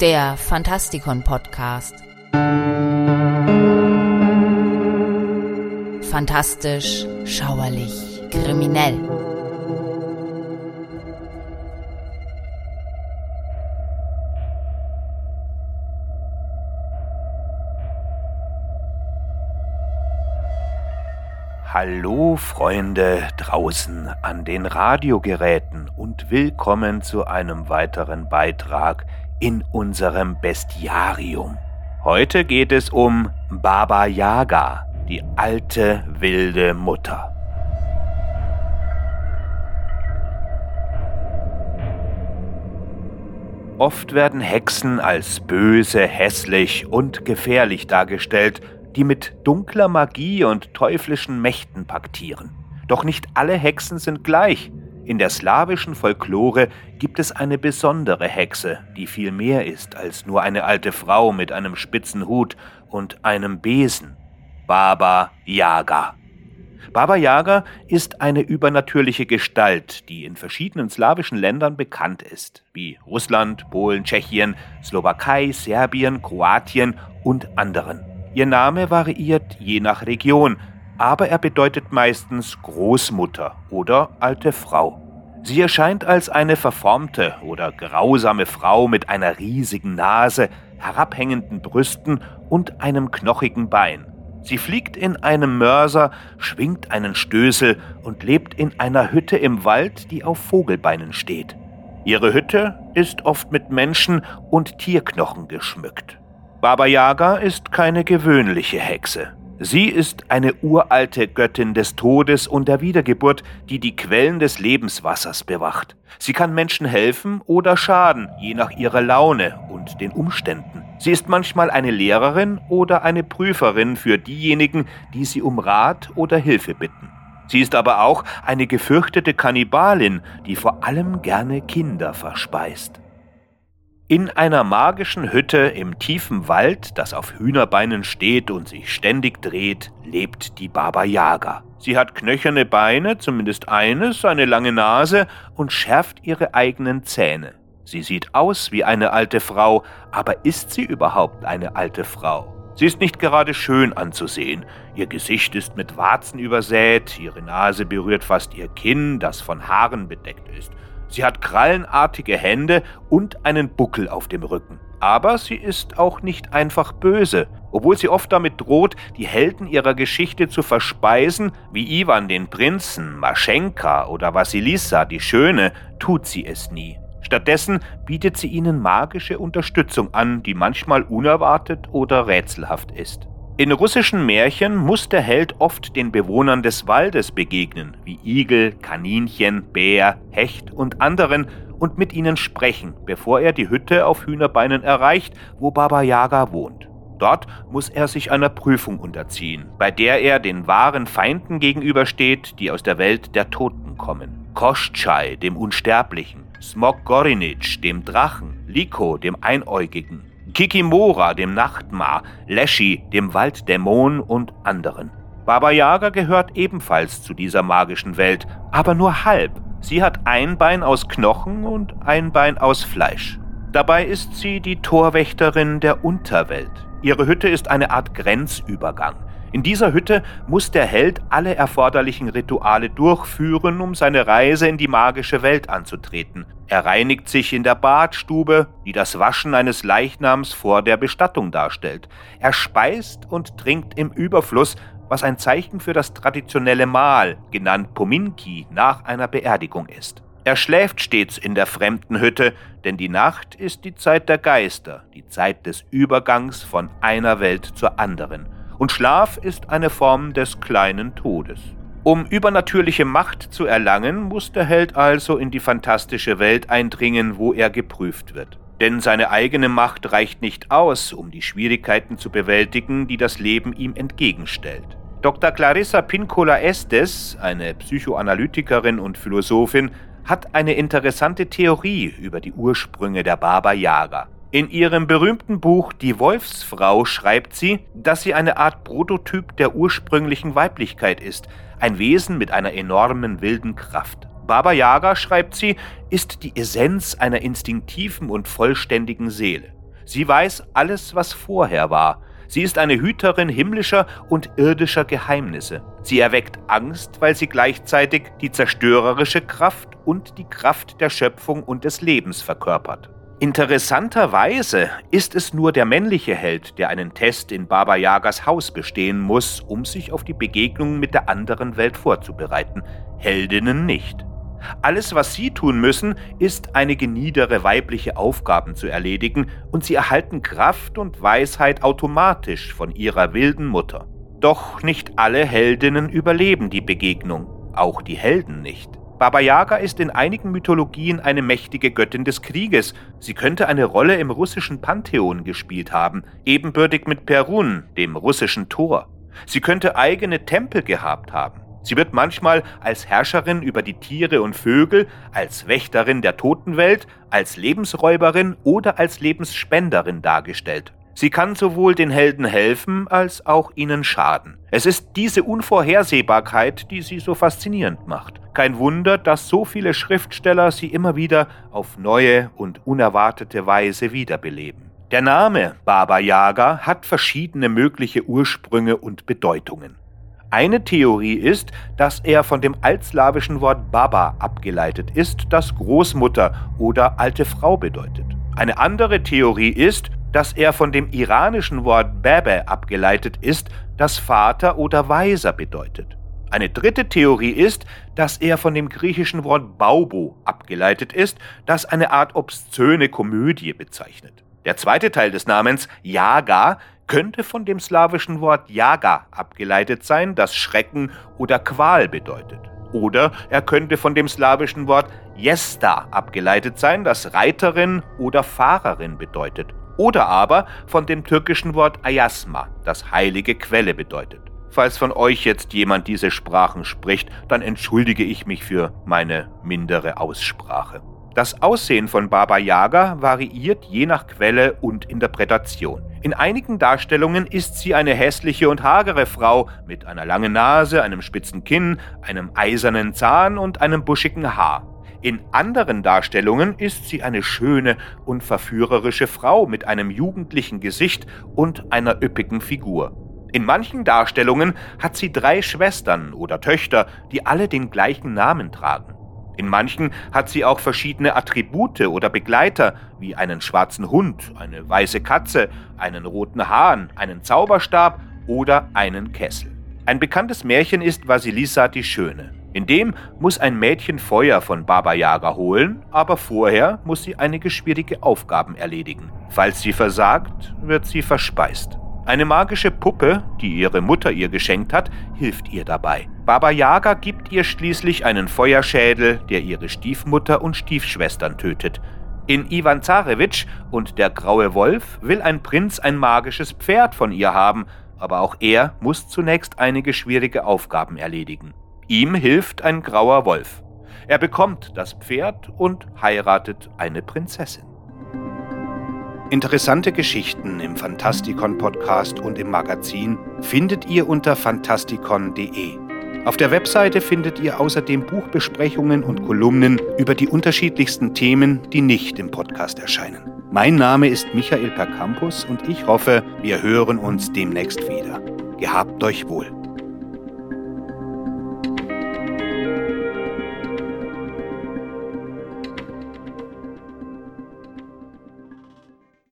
der Fantastikon Podcast. Fantastisch, schauerlich, kriminell. Hallo Freunde draußen an den Radiogeräten und willkommen zu einem weiteren Beitrag in unserem Bestiarium. Heute geht es um Baba Yaga, die alte wilde Mutter. Oft werden Hexen als böse, hässlich und gefährlich dargestellt, die mit dunkler Magie und teuflischen Mächten paktieren. Doch nicht alle Hexen sind gleich. In der slawischen Folklore gibt es eine besondere Hexe, die viel mehr ist als nur eine alte Frau mit einem spitzen Hut und einem Besen. Baba Yaga. Baba Yaga ist eine übernatürliche Gestalt, die in verschiedenen slawischen Ländern bekannt ist, wie Russland, Polen, Tschechien, Slowakei, Serbien, Kroatien und anderen. Ihr Name variiert je nach Region, aber er bedeutet meistens Großmutter oder alte Frau. Sie erscheint als eine verformte oder grausame Frau mit einer riesigen Nase, herabhängenden Brüsten und einem knochigen Bein. Sie fliegt in einem Mörser, schwingt einen Stößel und lebt in einer Hütte im Wald, die auf Vogelbeinen steht. Ihre Hütte ist oft mit Menschen und Tierknochen geschmückt. Baba Yaga ist keine gewöhnliche Hexe. Sie ist eine uralte Göttin des Todes und der Wiedergeburt, die die Quellen des Lebenswassers bewacht. Sie kann Menschen helfen oder schaden, je nach ihrer Laune und den Umständen. Sie ist manchmal eine Lehrerin oder eine Prüferin für diejenigen, die sie um Rat oder Hilfe bitten. Sie ist aber auch eine gefürchtete Kannibalin, die vor allem gerne Kinder verspeist. In einer magischen Hütte im tiefen Wald, das auf Hühnerbeinen steht und sich ständig dreht, lebt die Baba Yaga. Sie hat knöcherne Beine, zumindest eines, eine lange Nase und schärft ihre eigenen Zähne. Sie sieht aus wie eine alte Frau, aber ist sie überhaupt eine alte Frau? Sie ist nicht gerade schön anzusehen. Ihr Gesicht ist mit Warzen übersät, ihre Nase berührt fast ihr Kinn, das von Haaren bedeckt ist. Sie hat krallenartige Hände und einen Buckel auf dem Rücken. Aber sie ist auch nicht einfach böse, obwohl sie oft damit droht, die Helden ihrer Geschichte zu verspeisen, wie Ivan den Prinzen, Maschenka oder Vasilissa die Schöne, tut sie es nie. Stattdessen bietet sie ihnen magische Unterstützung an, die manchmal unerwartet oder rätselhaft ist. In russischen Märchen muss der Held oft den Bewohnern des Waldes begegnen, wie Igel, Kaninchen, Bär, Hecht und anderen, und mit ihnen sprechen, bevor er die Hütte auf Hühnerbeinen erreicht, wo Baba Yaga wohnt. Dort muss er sich einer Prüfung unterziehen, bei der er den wahren Feinden gegenübersteht, die aus der Welt der Toten kommen. Koschai, dem Unsterblichen, Smog Gorinic, dem Drachen, Liko, dem Einäugigen, Kikimora, dem Nachtmar, Leschi, dem Walddämon und anderen. Baba Yaga gehört ebenfalls zu dieser magischen Welt, aber nur halb. Sie hat ein Bein aus Knochen und ein Bein aus Fleisch. Dabei ist sie die Torwächterin der Unterwelt. Ihre Hütte ist eine Art Grenzübergang. In dieser Hütte muss der Held alle erforderlichen Rituale durchführen, um seine Reise in die magische Welt anzutreten. Er reinigt sich in der Badstube, die das Waschen eines Leichnams vor der Bestattung darstellt. Er speist und trinkt im Überfluss, was ein Zeichen für das traditionelle Mahl, genannt Pominki, nach einer Beerdigung ist. Er schläft stets in der fremden Hütte, denn die Nacht ist die Zeit der Geister, die Zeit des Übergangs von einer Welt zur anderen und Schlaf ist eine Form des kleinen Todes. Um übernatürliche Macht zu erlangen, muss der Held also in die fantastische Welt eindringen, wo er geprüft wird. Denn seine eigene Macht reicht nicht aus, um die Schwierigkeiten zu bewältigen, die das Leben ihm entgegenstellt. Dr. Clarissa Pincola Estes, eine Psychoanalytikerin und Philosophin, hat eine interessante Theorie über die Ursprünge der Baba Yaga. In ihrem berühmten Buch Die Wolfsfrau schreibt sie, dass sie eine Art Prototyp der ursprünglichen Weiblichkeit ist, ein Wesen mit einer enormen wilden Kraft. Baba Yaga, schreibt sie, ist die Essenz einer instinktiven und vollständigen Seele. Sie weiß alles, was vorher war. Sie ist eine Hüterin himmlischer und irdischer Geheimnisse. Sie erweckt Angst, weil sie gleichzeitig die zerstörerische Kraft und die Kraft der Schöpfung und des Lebens verkörpert. Interessanterweise ist es nur der männliche Held, der einen Test in Baba Yagas Haus bestehen muss, um sich auf die Begegnung mit der anderen Welt vorzubereiten. Heldinnen nicht. Alles, was sie tun müssen, ist einige niedere weibliche Aufgaben zu erledigen, und sie erhalten Kraft und Weisheit automatisch von ihrer wilden Mutter. Doch nicht alle Heldinnen überleben die Begegnung, auch die Helden nicht. Baba Yaga ist in einigen Mythologien eine mächtige Göttin des Krieges. Sie könnte eine Rolle im russischen Pantheon gespielt haben, ebenbürtig mit Perun, dem russischen Tor. Sie könnte eigene Tempel gehabt haben. Sie wird manchmal als Herrscherin über die Tiere und Vögel, als Wächterin der Totenwelt, als Lebensräuberin oder als Lebensspenderin dargestellt. Sie kann sowohl den Helden helfen als auch ihnen schaden. Es ist diese Unvorhersehbarkeit, die sie so faszinierend macht. Kein Wunder, dass so viele Schriftsteller sie immer wieder auf neue und unerwartete Weise wiederbeleben. Der Name Baba Yaga hat verschiedene mögliche Ursprünge und Bedeutungen. Eine Theorie ist, dass er von dem altslawischen Wort Baba abgeleitet ist, das Großmutter oder alte Frau bedeutet. Eine andere Theorie ist, dass er von dem iranischen Wort Bebe abgeleitet ist, das Vater oder Weiser bedeutet. Eine dritte Theorie ist, dass er von dem griechischen Wort Baubo abgeleitet ist, das eine Art obszöne Komödie bezeichnet. Der zweite Teil des Namens Jaga könnte von dem slawischen Wort Jaga abgeleitet sein, das Schrecken oder Qual bedeutet. Oder er könnte von dem slawischen Wort Jesta abgeleitet sein, das Reiterin oder Fahrerin bedeutet oder aber von dem türkischen Wort Ayasma, das heilige Quelle bedeutet. Falls von euch jetzt jemand diese Sprachen spricht, dann entschuldige ich mich für meine mindere Aussprache. Das Aussehen von Baba Yaga variiert je nach Quelle und Interpretation. In einigen Darstellungen ist sie eine hässliche und hagere Frau mit einer langen Nase, einem spitzen Kinn, einem eisernen Zahn und einem buschigen Haar. In anderen Darstellungen ist sie eine schöne und verführerische Frau mit einem jugendlichen Gesicht und einer üppigen Figur. In manchen Darstellungen hat sie drei Schwestern oder Töchter, die alle den gleichen Namen tragen. In manchen hat sie auch verschiedene Attribute oder Begleiter, wie einen schwarzen Hund, eine weiße Katze, einen roten Hahn, einen Zauberstab oder einen Kessel. Ein bekanntes Märchen ist Vasilisa die Schöne. In dem muss ein Mädchen Feuer von Baba Yaga holen, aber vorher muss sie einige schwierige Aufgaben erledigen. Falls sie versagt, wird sie verspeist. Eine magische Puppe, die ihre Mutter ihr geschenkt hat, hilft ihr dabei. Baba Yaga gibt ihr schließlich einen Feuerschädel, der ihre Stiefmutter und Stiefschwestern tötet. In Ivan Zarewitsch und der graue Wolf will ein Prinz ein magisches Pferd von ihr haben, aber auch er muss zunächst einige schwierige Aufgaben erledigen. Ihm hilft ein grauer Wolf. Er bekommt das Pferd und heiratet eine Prinzessin. Interessante Geschichten im Fantastikon Podcast und im Magazin findet ihr unter fantastikon.de. Auf der Webseite findet ihr außerdem Buchbesprechungen und Kolumnen über die unterschiedlichsten Themen, die nicht im Podcast erscheinen. Mein Name ist Michael Percampus und ich hoffe, wir hören uns demnächst wieder. Gehabt euch wohl.